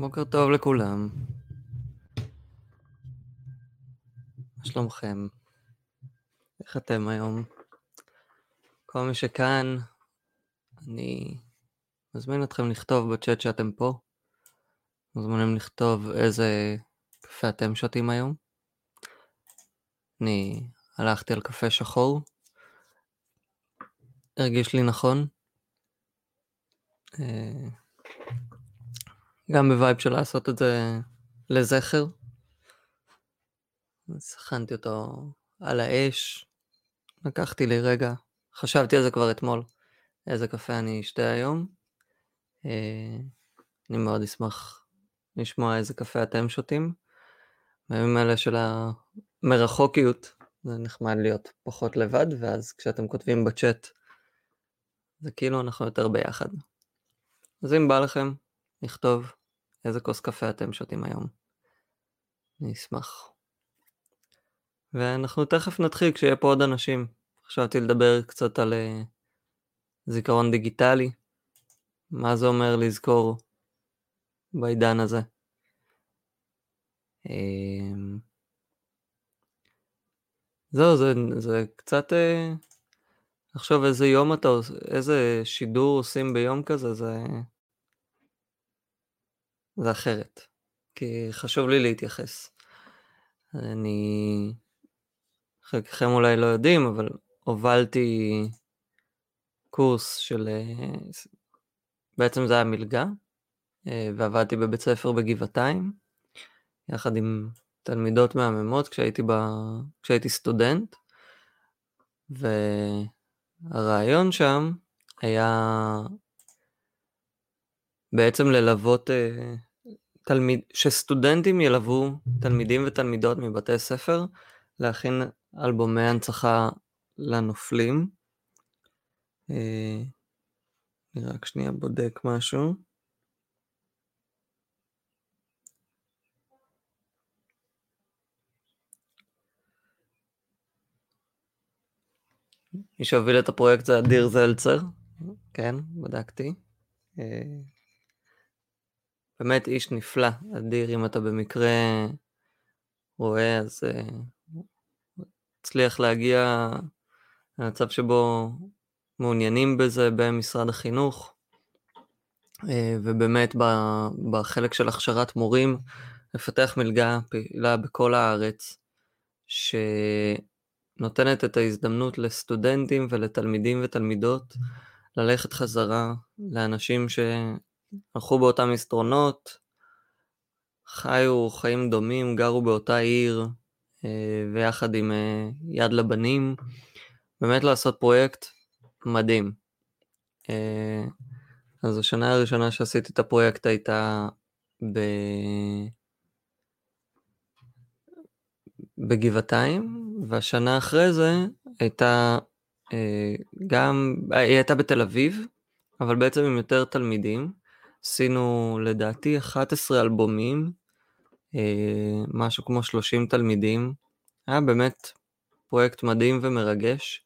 בוקר טוב לכולם. מה שלומכם? איך אתם היום? כל מי שכאן, אני מזמין אתכם לכתוב בצ'אט שאתם פה. מוזמנים לכתוב איזה קפה אתם שותים היום. אני הלכתי על קפה שחור. הרגיש לי נכון. אה, גם ב vibe של לעשות את זה לזכר. אז הכנתי אותו על האש, לקחתי לי רגע, חשבתי על זה כבר אתמול, איזה קפה אני אשתה היום. אה, אני מאוד אשמח לשמוע איזה קפה אתם שותים. בימים האלה של המרחוקיות, זה נחמד להיות פחות לבד, ואז כשאתם כותבים בצ'אט, זה כאילו אנחנו יותר ביחד. אז אם בא לכם, לכתוב איזה כוס קפה אתם שותים היום. אני אשמח. ואנחנו תכף נתחיל כשיהיה פה עוד אנשים. חשבתי לדבר קצת על uh, זיכרון דיגיטלי, מה זה אומר לזכור בעידן הזה. Um, זהו, זה, זה קצת... Uh, לחשוב איזה יום אתה עושה, איזה שידור עושים ביום כזה, זה... זה אחרת. כי חשוב לי להתייחס. אני... חלקכם אולי לא יודעים, אבל הובלתי קורס של... בעצם זה היה מלגה, ועבדתי בבית ספר בגבעתיים, יחד עם תלמידות מהממות כשהייתי, ב... כשהייתי סטודנט, והרעיון שם היה בעצם ללוות תלמיד, שסטודנטים ילוו תלמידים ותלמידות מבתי ספר להכין אלבומי הנצחה לנופלים. אה, אני רק שנייה בודק משהו. מי שהוביל את הפרויקט זה אדיר זלצר, כן, בדקתי. אה, באמת איש נפלא, אדיר, אם אתה במקרה רואה, אז uh, הצליח להגיע למצב שבו מעוניינים בזה במשרד החינוך, uh, ובאמת בחלק של הכשרת מורים, לפתח מלגה פעילה בכל הארץ, שנותנת את ההזדמנות לסטודנטים ולתלמידים ותלמידות ללכת חזרה לאנשים ש... הלכו באותם מסדרונות, חיו חיים דומים, גרו באותה עיר, אה, ויחד עם אה, יד לבנים, באמת לעשות פרויקט מדהים. אה, אז השנה הראשונה שעשיתי את הפרויקט הייתה ב... בגבעתיים, והשנה אחרי זה הייתה גם, היא הייתה בתל אביב, אבל בעצם עם יותר תלמידים. עשינו לדעתי 11 אלבומים, אה, משהו כמו 30 תלמידים. היה באמת פרויקט מדהים ומרגש.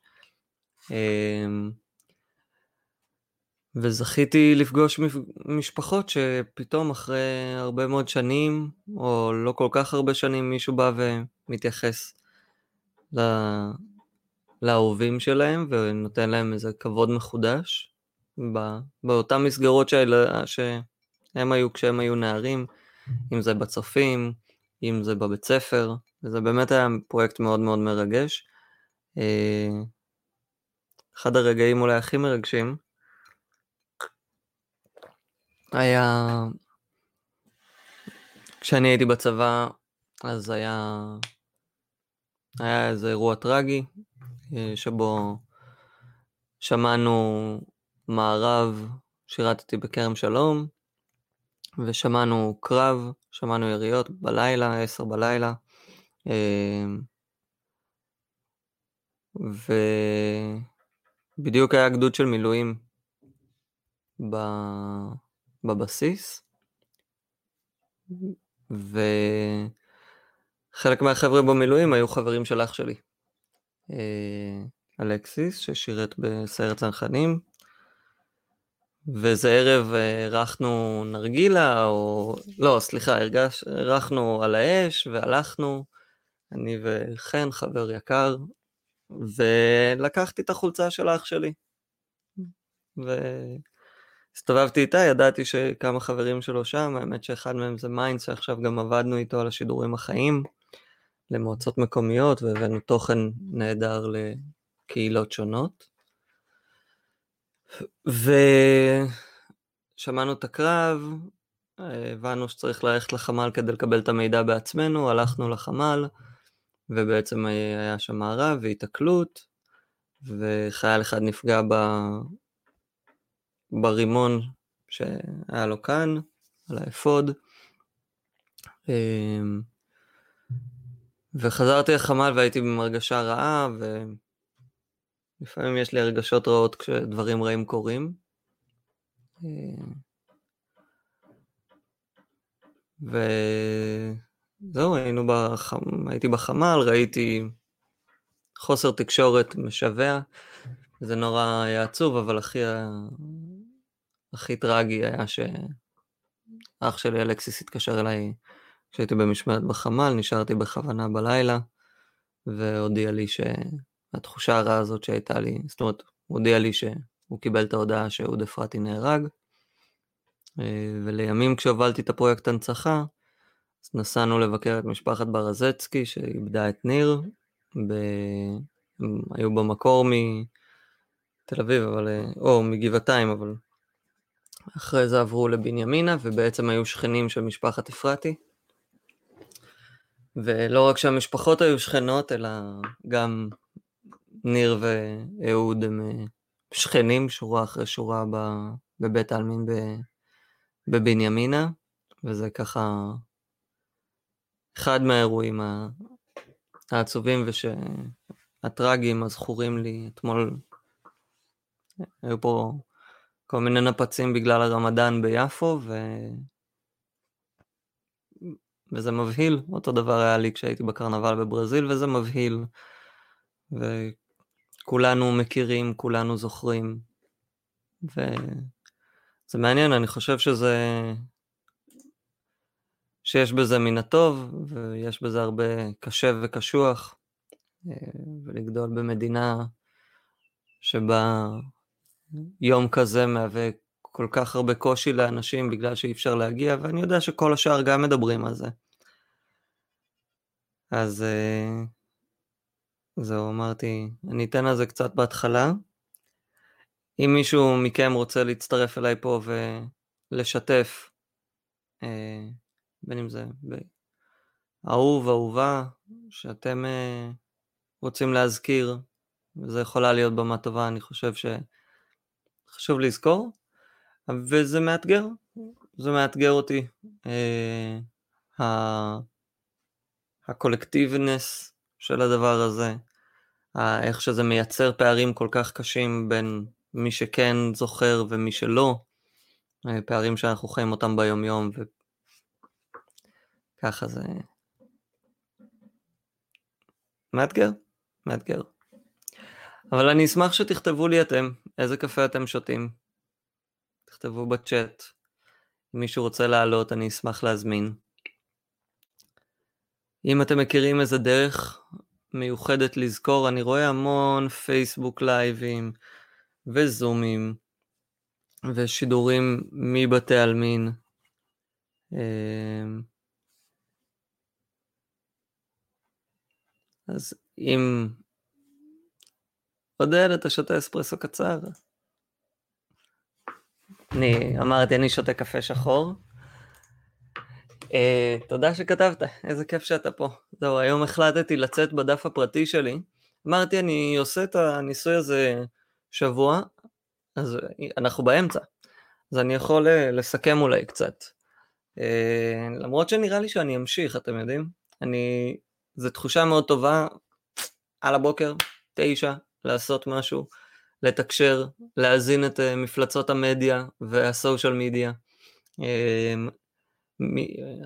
אה, וזכיתי לפגוש משפחות שפתאום אחרי הרבה מאוד שנים, או לא כל כך הרבה שנים, מישהו בא ומתייחס לאהובים שלהם ונותן להם איזה כבוד מחודש. באותן מסגרות שאלה, שהם היו כשהם היו נערים, אם זה בצופים, אם זה בבית ספר, וזה באמת היה פרויקט מאוד מאוד מרגש. אה, אחד הרגעים אולי הכי מרגשים היה כשאני הייתי בצבא, אז היה, היה איזה אירוע טרגי, אה, שבו שמענו מערב, שירתתי בכרם שלום, ושמענו קרב, שמענו יריות בלילה, עשר בלילה, אמ, ובדיוק היה גדוד של מילואים בבסיס, וחלק מהחבר'ה במילואים היו חברים של אח שלי. אה, אלכסיס, ששירת בסיירת צנחנים, ואיזה ערב אירחנו נרגילה, או... לא, סליחה, אירחנו על האש והלכנו, אני וחן, חבר יקר, ולקחתי את החולצה של אח שלי. והסתובבתי איתה, ידעתי שכמה חברים שלו שם, האמת שאחד מהם זה מיינדס, שעכשיו גם עבדנו איתו על השידורים החיים, למועצות מקומיות, והבאנו תוכן נהדר לקהילות שונות. ושמענו את הקרב, הבנו שצריך ללכת לחמ"ל כדי לקבל את המידע בעצמנו, הלכנו לחמ"ל, ובעצם היה שם מערב והיתקלות, וחייל אחד נפגע ב... ברימון שהיה לו כאן, על האפוד. אמ, וחזרתי לחמ"ל והייתי במרגשה רעה, ולפעמים יש לי הרגשות רעות כשדברים רעים קורים. וזהו, היינו בחמ... הייתי בחמ"ל, ראיתי חוסר תקשורת משווע, זה נורא היה עצוב, אבל הכי, הכי טרגי היה שאח שלי אלכסיס התקשר אליי כשהייתי במשמרת בחמ"ל, נשארתי בכוונה בלילה, והודיע לי שהתחושה הרעה הזאת שהייתה לי, זאת אומרת, הוא הודיע לי שהוא קיבל את ההודעה שאהוד אפרתי נהרג, אה, ולימים כשהובלתי את הפרויקט הנצחה, אז נסענו לבקר את משפחת ברזצקי שאיבדה את ניר, ב... הם היו במקור מתל אביב, אבל... אה, או מגבעתיים, אבל אחרי זה עברו לבנימינה, ובעצם היו שכנים של משפחת אפרתי. ולא רק שהמשפחות היו שכנות, אלא גם ניר ואהוד הם אה, שכנים, שורה אחרי שורה בבית העלמין בבנימינה, וזה ככה אחד מהאירועים העצובים ושהטרגיים הזכורים לי אתמול. היו פה כל מיני נפצים בגלל הרמדאן ביפו, ו... וזה מבהיל. אותו דבר היה לי כשהייתי בקרנבל בברזיל, וזה מבהיל. וכולנו מכירים, כולנו זוכרים. וזה מעניין, אני חושב שזה... שיש בזה מן הטוב, ויש בזה הרבה קשה וקשוח, אה, ולגדול במדינה שבה יום כזה מהווה כל כך הרבה קושי לאנשים בגלל שאי אפשר להגיע, ואני יודע שכל השאר גם מדברים על זה. אז אה, זהו, אמרתי, אני אתן על זה קצת בהתחלה. אם מישהו מכם רוצה להצטרף אליי פה ולשתף, אה, בין אם זה אהוב, אהובה, שאתם רוצים להזכיר, וזה יכולה להיות במה טובה, אני חושב שחשוב לזכור, וזה מאתגר, זה מאתגר אותי. אה, הקולקטיבנס של הדבר הזה, איך שזה מייצר פערים כל כך קשים בין מי שכן זוכר ומי שלא, אה, פערים שאנחנו חיים אותם ביומיום, וככה זה מאתגר, מאתגר. אבל אני אשמח שתכתבו לי אתם, איזה קפה אתם שותים. תכתבו בצ'אט. אם מישהו רוצה לעלות, אני אשמח להזמין. אם אתם מכירים איזה דרך מיוחדת לזכור, אני רואה המון פייסבוק לייבים וזומים ושידורים מבתי עלמין. אמ, אז אם עודד, אתה שותה אספרסו קצר? אני אמרתי, אני שותה קפה שחור. Uh, תודה שכתבת, איזה כיף שאתה פה. זהו, היום החלטתי לצאת בדף הפרטי שלי. אמרתי, אני עושה את הניסוי הזה שבוע, אז אנחנו באמצע. אז אני יכול uh, לסכם אולי קצת. Uh, למרות שנראה לי שאני אמשיך, אתם יודעים? אני... זו תחושה מאוד טובה, על הבוקר, תשע, לעשות משהו, לתקשר, להזין את אה, מפלצות המדיה והסושיאל מדיה.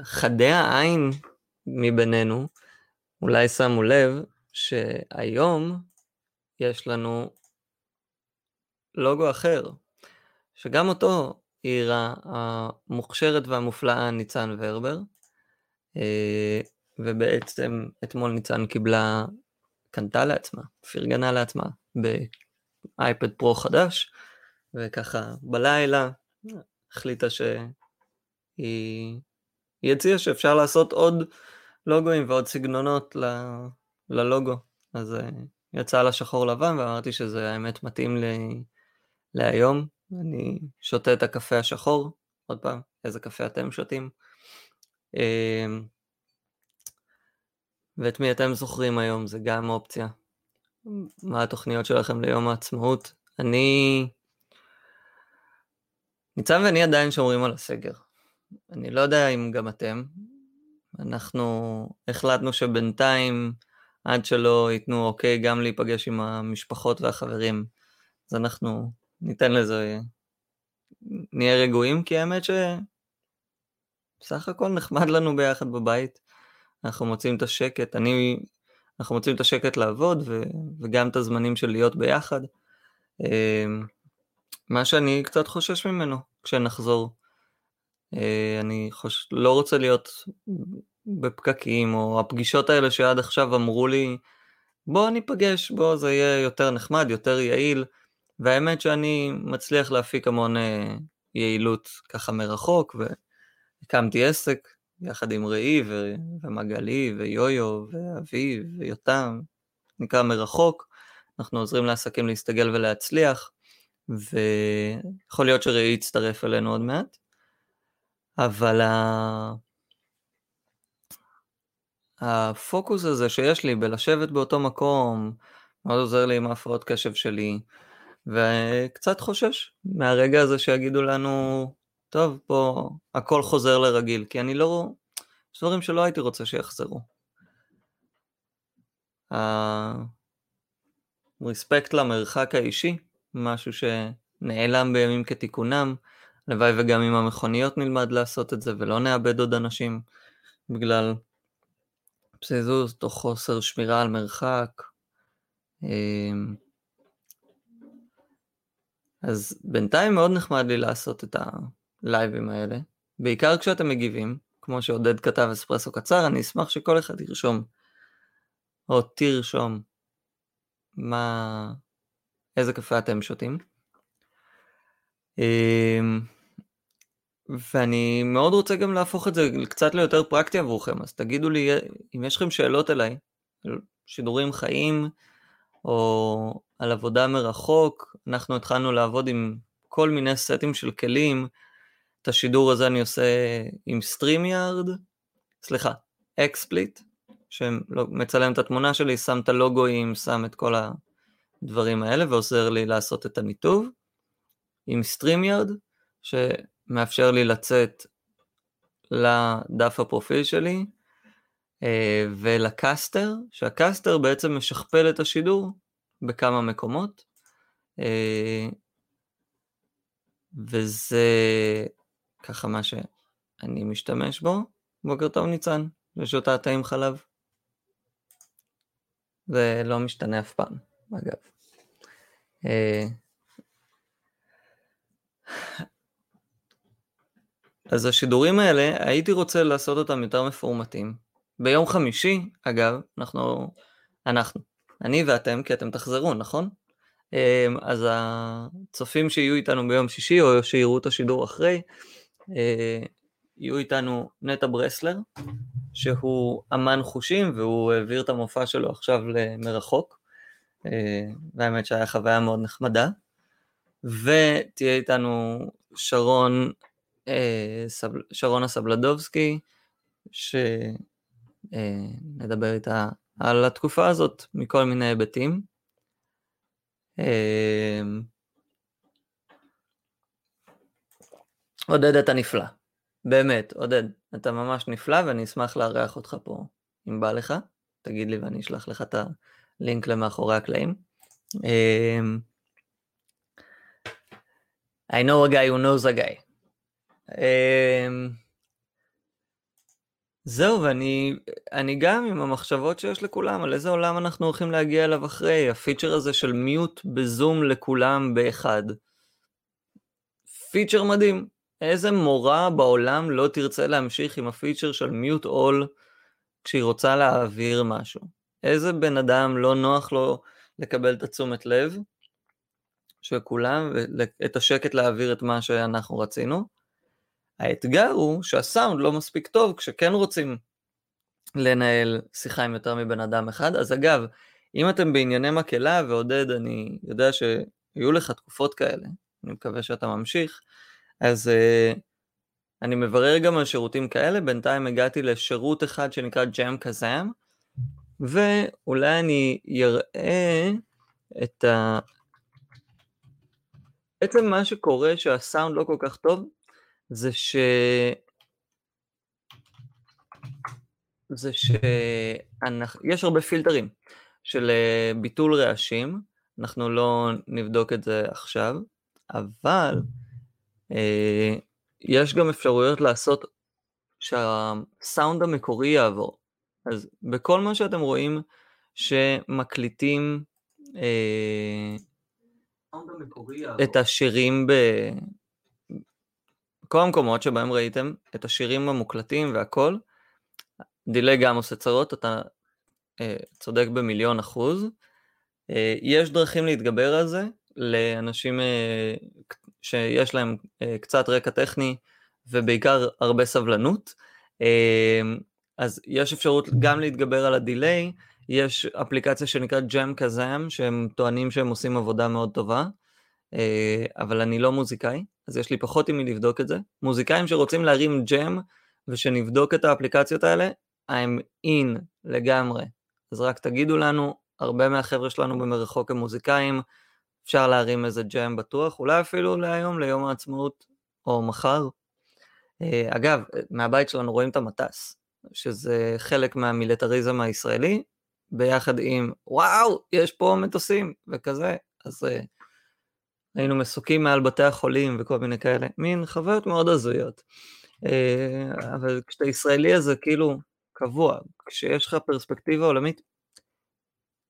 חדי העין מבינינו אולי שמו לב שהיום יש לנו לוגו אחר, שגם אותו העירה המוכשרת והמופלאה ניצן ורבר, אה, ובעצם אתמול ניצן קיבלה, קנתה לעצמה, פרגנה לעצמה באייפד פרו חדש, וככה בלילה החליטה שהיא הציעה שאפשר לעשות עוד לוגוים ועוד סגנונות ל, ללוגו, אז uh, יצא לה שחור לבן ואמרתי שזה האמת מתאים לי להיום, אני שותה את הקפה השחור, עוד פעם, איזה קפה אתם שותים. Uh, ואת מי אתם זוכרים היום, זה גם אופציה. מה התוכניות שלכם ליום העצמאות? אני... ניצן ואני עדיין שומרים על הסגר. אני לא יודע אם גם אתם. אנחנו החלטנו שבינתיים, עד שלא ייתנו אוקיי גם להיפגש עם המשפחות והחברים, אז אנחנו ניתן לזה, נהיה רגועים, כי האמת שבסך הכל נחמד לנו ביחד בבית. אנחנו מוצאים את השקט, אני, אנחנו מוצאים את השקט לעבוד ו, וגם את הזמנים של להיות ביחד. אמ, מה שאני קצת חושש ממנו כשנחזור. אה, אני חוש... לא רוצה להיות בפקקים, או הפגישות האלה שעד עכשיו אמרו לי, בוא ניפגש, בוא זה יהיה יותר נחמד, יותר יעיל, והאמת שאני מצליח להפיק המון אה, יעילות ככה מרחוק, והקמתי עסק יחד עם ראי ו... ומגלי ויויו ואביב ויותם, נקרא מרחוק, אנחנו עוזרים לעסקים להסתגל ולהצליח, ויכול להיות שראי יצטרף אלינו עוד מעט. אבל ה... הפוקוס הזה שיש לי בלשבת באותו מקום, מאוד עוזר לי עם ההפרעות קשב שלי, וקצת חושש מהרגע הזה שיגידו לנו, טוב, פה הכל חוזר לרגיל, כי אני לא... יש דברים שלא הייתי רוצה שיחזרו. הרספקט למרחק האישי, משהו שנעלם בימים כתיקונם, הלוואי וגם עם המכוניות נלמד לעשות את זה ולא נאבד עוד אנשים בגלל פסיזוז תוך חוסר שמירה על מרחק. אמ, אז בינתיים מאוד נחמד לי לעשות את הלייבים האלה, בעיקר כשאתם מגיבים, כמו שעודד כתב אספרסו קצר, אני אשמח שכל אחד ירשום, או תרשום, מה, איזה קפה אתם שותים. אמ, ואני מאוד רוצה גם להפוך את זה קצת ליותר פרקטי עבורכם, אז תגידו לי אם יש לכם שאלות אליי, על שידורים חיים, או על עבודה מרחוק, אנחנו התחלנו לעבוד עם כל מיני סטים של כלים, את השידור הזה אני עושה עם StreamYard, סליחה, אקספליט, שמצלם את התמונה שלי, שם את הלוגוים, שם את כל הדברים האלה ועוזר לי לעשות את הניתוב, עם StreamYard, ש... מאפשר לי לצאת לדף הפרופיל שלי אה, ולקסטר, שהקסטר בעצם משכפל את השידור בכמה מקומות, אה, וזה ככה מה שאני משתמש בו. בוקר טוב ניצן, ושותה תה עם חלב. זה לא משתנה אף פעם, אגב. אז השידורים האלה, הייתי רוצה לעשות אותם יותר מפורמטים. ביום חמישי, אגב, אנחנו, אנחנו, אני ואתם, כי אתם תחזרו, נכון? אמ, אז הצופים שיהיו איתנו ביום שישי, או שיראו את השידור אחרי, אה, יהיו איתנו נטע ברסלר, שהוא אמן חושים, והוא העביר את המופע שלו עכשיו מרחוק, אה, והאמת שהיה חוויה מאוד נחמדה. ותהיה איתנו שרון שרונה סבלדובסקי, שנדבר אה, איתה על התקופה הזאת מכל מיני היבטים. אה, עודד אתה נפלא, באמת, עודד, אתה ממש נפלא ואני אשמח לארח אותך פה אם בא לך, תגיד לי ואני אשלח לך את הלינק למאחורי הקלעים. I know a guy who knows a guy. אמ, זהו, ואני אני גם עם המחשבות שיש לכולם, על איזה עולם אנחנו הולכים להגיע אליו אחרי, הפיצ'ר הזה של מיוט בזום לכולם באחד. פיצ'ר מדהים. איזה מורה בעולם לא תרצה להמשיך עם הפיצ'ר של מיוט אול כשהיא רוצה להעביר משהו? איזה בן אדם לא נוח לו לקבל את התשומת לב של כולם ואת השקט להעביר את מה שאנחנו רצינו? האתגר הוא שהסאונד לא מספיק טוב כשכן רוצים לנהל שיחה עם יותר מבן אדם אחד. אז אגב, אם אתם בענייני מקהלה, ועודד, אני יודע שהיו לך תקופות כאלה, אני מקווה שאתה ממשיך, אז uh, אני מברר גם על שירותים כאלה, בינתיים הגעתי לשירות אחד שנקרא ג'אם קזאם, ואולי אני אראה את ה... בעצם מה שקורה שהסאונד לא כל כך טוב, זה ש... זה שיש הרבה פילטרים של אה, ביטול רעשים, אנחנו לא נבדוק את זה עכשיו, אבל אה, יש גם אפשרויות לעשות שהסאונד המקורי יעבור. אז בכל מה שאתם רואים שמקליטים אה, את השירים ב... בכל המקומות שבהם ראיתם את השירים המוקלטים והכל, דיליי גם עושה צרות, אתה אה, צודק במיליון אחוז. אה, יש דרכים להתגבר על זה, לאנשים אה, שיש להם אה, קצת רקע טכני ובעיקר הרבה סבלנות. אה, אז יש אפשרות גם להתגבר על הדיליי, יש אפליקציה שנקראת ג'ם קזאם, שהם טוענים שהם עושים עבודה מאוד טובה, אה, אבל אני לא מוזיקאי, אז יש לי פחות עם מי לבדוק את זה. מוזיקאים שרוצים להרים ג'ם ושנבדוק את האפליקציות האלה, I'm in לגמרי. אז רק תגידו לנו, הרבה מהחבר'ה שלנו במרחוק הם מוזיקאים, אפשר להרים איזה ג'ם בטוח, אולי אפילו להיום, ליום העצמאות, או מחר. אה, אגב, מהבית שלנו רואים את המטס, שזה חלק מהמיליטריזם הישראלי, ביחד עם, וואו, יש פה מטוסים, וכזה, אז uh, היינו מסוקים מעל בתי החולים וכל מיני כאלה, מין חוויות מאוד הזויות. Uh, אבל כשאתה ישראלי אז זה כאילו קבוע, כשיש לך פרספקטיבה עולמית,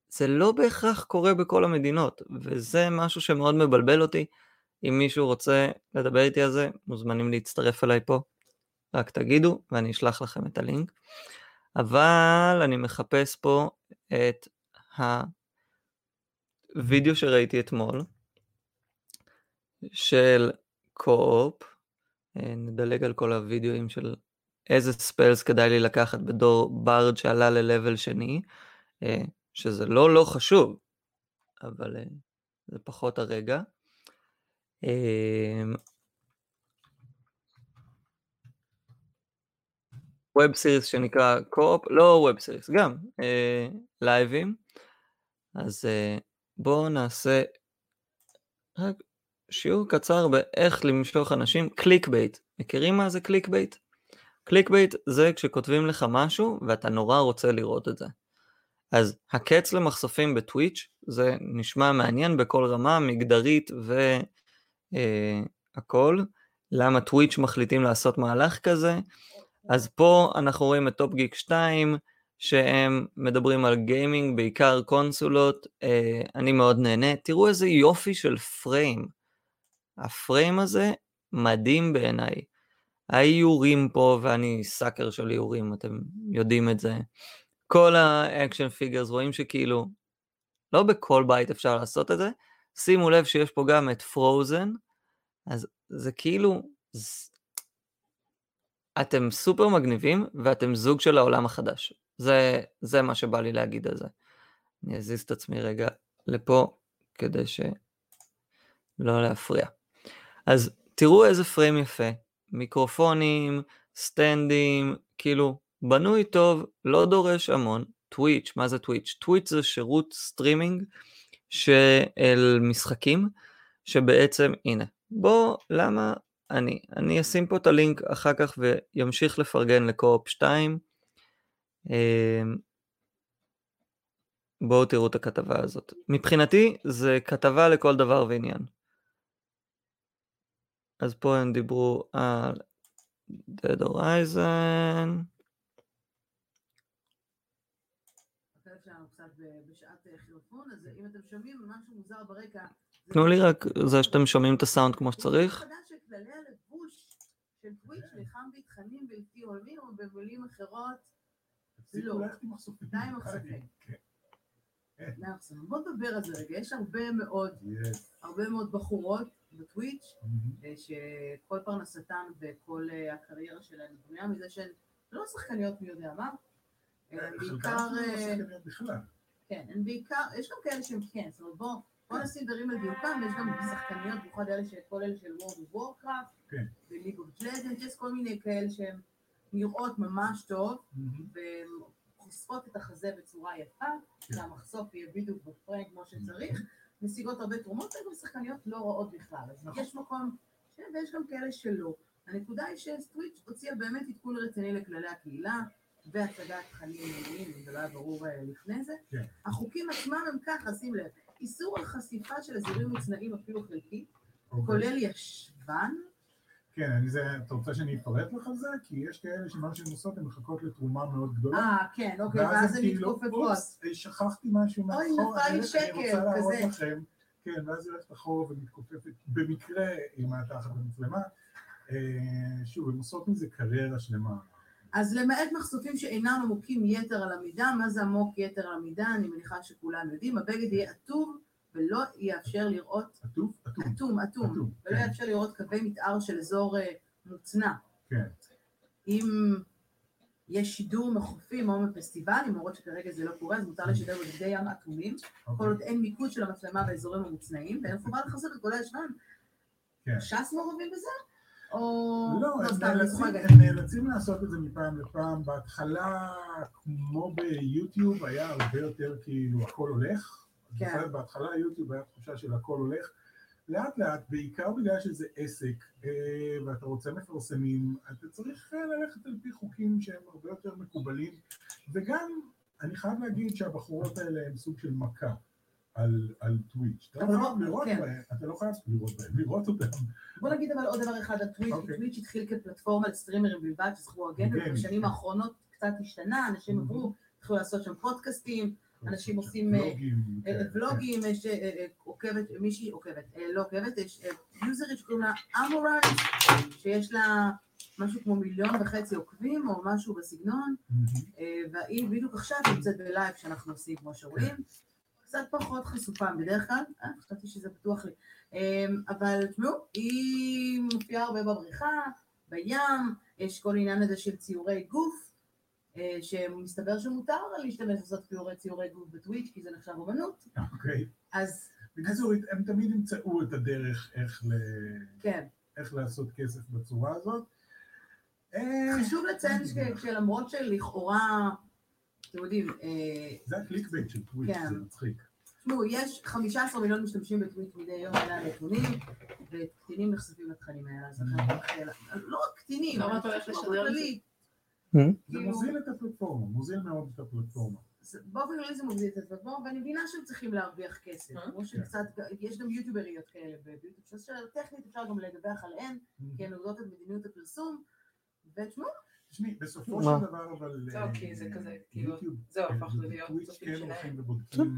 זה לא בהכרח קורה בכל המדינות, וזה משהו שמאוד מבלבל אותי. אם מישהו רוצה לדבר איתי על זה, מוזמנים להצטרף אליי פה. רק תגידו ואני אשלח לכם את הלינק. אבל אני מחפש פה את הווידאו שראיתי אתמול של קו-אופ. אה, נדלג על כל הווידאוים של איזה spells כדאי לי לקחת בתור bard שעלה ל-level שני. אה, שזה לא לא חשוב, אבל אה, זה פחות הרגע. web series שנקרא קו-אופ, לא web series, גם לייבים. אז בואו נעשה רק שיעור קצר באיך למשוך אנשים, clickbait. מכירים מה זה clickbait? clickbait זה כשכותבים לך משהו ואתה נורא רוצה לראות את זה. אז הקץ למחשופים בטוויץ' זה נשמע מעניין בכל רמה, מגדרית והכל. אה, למה טוויץ' מחליטים לעשות מהלך כזה? אז פה אנחנו רואים את טופ גיק 2, שהם מדברים על גיימינג, בעיקר קונסולות, אה, אני מאוד נהנה. תראו איזה יופי של פריים. הפריים הזה מדהים בעיניי. האיורים פה, ואני sucker של איורים, אתם יודעים את זה. כל ה action figures רואים שכאילו לא בכל בית אפשר לעשות את זה. שימו לב שיש פה גם את פרוזן, אז זה כאילו, אתם סופר מגניבים ואתם זוג של העולם החדש. זה, זה מה שבא לי להגיד על זה. אני אזיז את עצמי רגע לפה כדי שלא להפריע. אז תראו איזה פריים יפה, מיקרופונים, סטנדים, כאילו בנוי טוב, לא דורש המון. טוויץ', מה זה טוויץ'? טוויץ' זה שירות סטרימינג של משחקים, שבעצם, הנה, בוא, למה אני, אני אשים פה את הלינק אחר כך וימשיך לפרגן לקו-אופ 2. אמ, בואו תראו את הכתבה הזאת. מבחינתי זה כתבה לכל דבר ועניין. אז פה הם דיברו על Dead Horizon. מוזר ברקע... תנו לי רק זה שאתם שומעים את הסאונד כמו שצריך. של טוויץ'. נלחם בתכנים בלתי הולמים, או במילים אחרות, תפסיקו לא. די עם מחשופים. כן. אחוז. בוא נדבר על זה רגע, יש הרבה מאוד. הרבה מאוד בחורות בטוויץ'. אה, שכל פרנסתן וכל אה, הקריירה שלהן בנויה מזה שהן לא שחקניות מי יודע מה, הן חלקם בעיקר, לא אה. כן, הן בעיקר, יש גם כאלה שהן כן, זאת אומרת בוא, בוא נשים דברים על דיוקם, יש גם שחקניות, במיוחד אלה שכל אלה של World of Warcraft, כן. ו League of Legends, יש כל מיני כאלה שהן נראות ממש טוב, מהמם. והן חושפות את החזה בצורה יפה, כן. שהמחשוף יהיה בדיוק בפריים כמו שצריך, משיגות הרבה תרומות, והן גם שחקניות לא רעות בכלל, אז נכון. יש מקום, כן, ויש גם כאלה שלא. הנקודה היא שטוויץ' הוציאה באמת עדכון רציני לכללי הקהילה, והצגת תכנים מיניים, אם זה לא היה ברור אה, לפני זה. כן. החוקים עצמם הם ככה, שים לב, איסור על חשיפה של אזורים מוצנעים אפילו חלקית, אוקיי. כולל ישבן, כן, אני זה, אתה רוצה שאני אפרט לך על זה? כי יש כאלה שמה שהן עושות, הן מחכות לתרומה מאוד גדולה. אה, כן, אוקיי, ואז הן כאילו, מתכופפות. אופס, שכחתי משהו אוי, מאחור, נפל לי אני שקל, רוצה להראות. לכם. כן, ואז היא הולכת אחורה ומתכופפת במקרה עם התחת במצלמה. אה, שוב, הן עושות מזה קריירה שלמה. אז למעט מחשופים שאינם עמוקים יתר על המידה, מה זה עמוק יתר על המידה? אני מניחה שכולם יודעים, הבגד יהיה אטום ולא יאפשר לראות? עטום. אטום, אטום, אטום, ולא כן. יאפשר לראות קווי מתאר של אזור אה, מוצנע. כן. אם יש שידור מחופים או מפסטיבלים, למרות שכרגע זה לא קורה, אז מותר לשדר בבגדי ים אטומים, כל אוקיי. עוד אין מיקוד של המצלמה באזורים המוצנעים, ואין חובה לחזק את כל הישבן. כן. ש"ס מעורבים בזה? או... לא, צוחקת. הם נאלצים לעשות את זה מפעם לפעם. בהתחלה, כמו ביוטיוב, היה הרבה יותר כאילו הכל הולך. כן. בהתחלה יוטיוב היה תחושה של הכל הולך. לאט לאט, בעיקר בגלל שזה עסק אה, ואתה רוצה מפרסמים, אתה צריך אה, ללכת על פי חוקים שהם הרבה יותר מקובלים. וגם, אני חייב להגיד שהבחורות האלה הם סוג של מכה. על, על טוויץ'. אתה לא חייב לא- לראות כן. בהם, אתה לא חייב לראות בהם, לראות אותם. בוא נגיד אבל עוד דבר אחד על טוויץ', כי אוקיי. טוויץ' התחיל כפלטפורמה לסטרימרים בלבד, שזכו הגן, כן, ובשנים כן. האחרונות קצת השתנה, אנשים. עברו, התחילו לעשות שם פודקאסטים, אנשים עושים, אה, ולוגים, אה, כן, ולוגים, יש אה, אה, עוקבת, מישהי עוקבת, אה, לא עוקבת, יש אה, יוזרית שקוראים לה אמורייז, שיש לה משהו כמו מיליון וחצי עוקבים, או משהו בסגנון. אה, והיא בדיוק עכשיו נמצאת בלייב שאנחנו עושים, כמו שרואים. קצת פחות חשופה בדרך כלל, אה, חשבתי שזה פתוח לי. אה, אבל תשמעו, היא מופיעה הרבה בבריכה, בים, יש כל עניין הזה של ציורי גוף, אה, שמסתבר שמותר להשתמש לעשות ציורי, ציורי גוף בטוויץ', כי זה נחשב אומנות. אוקיי. אז בקיצור, הם תמיד ימצאו את הדרך איך, ל... כן, איך לעשות כסף בצורה הזאת. אה, חשוב לציין ש- שלמרות שלכאורה, אתם יודעים, אה, זה ה clickbait של טוויץ', כן. זה מצחיק. תשמעו, יש 15 מיליון משתמשים בטוויץ' מדי יום, אלה הנתונים, וקטינים נחשפים לתכנים האלה, אז לכן. לא רק קטינים, למה אתה הולך לשדר את זה? כללי, זה מוזיל את הפלטפורמה, מוזיל מאוד את הפלטפורמה. זה- באופן כללי זה מוזיל את הדבר, ואני מבינה שהם צריכים להרוויח כסף, אה? כמו שקצת, יש גם יוטיובריות כאלה ביוטיוב, שטכנית אפשר גם לדווח עליהן, כי הן יודעות את מדיניות הפרסום, ותשמעו, תשמעי, בסופו? של דבר, אבל... זהו, כי זה כזה, כאילו, זהו, כן, הפך להיות צופים כן שלהם. הולכים ובודקים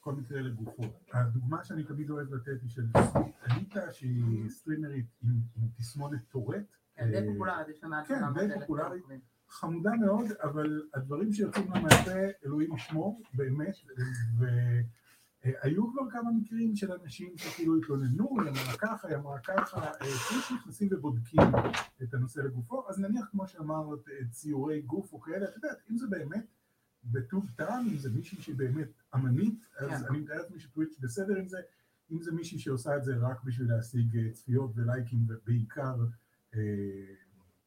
כל מקרה לגופו. הדוגמה שאני תמיד אוהב לתת היא של אניטה, שהיא סטרימרית עם תסמונת טורט. כן, די אה, פופולרית, יש לה מעל כן, 800 די פופולרית. חמודה מאוד, אבל הדברים שיוצאים לה מהפה, אלוהים ישמור, באמת, והיו כבר כמה מקרים של אנשים שכאילו התלוננו, היא אמרה ככה, היא אמרה ככה, אה, כאילו שנכנסים ובודקים את הנושא לגופו, אז נניח כמו שאמרת, אה, ציורי גוף או כאלה, את יודעת, אם זה באמת בטוב טעם, אם זה מישהי שהיא באמת אמנית, אז כן. אני מתאר לעצמי שטוויץ' בסדר עם זה, אם זה מישהי שעושה את זה רק בשביל להשיג אה, צפיות ולייקים ובעיקר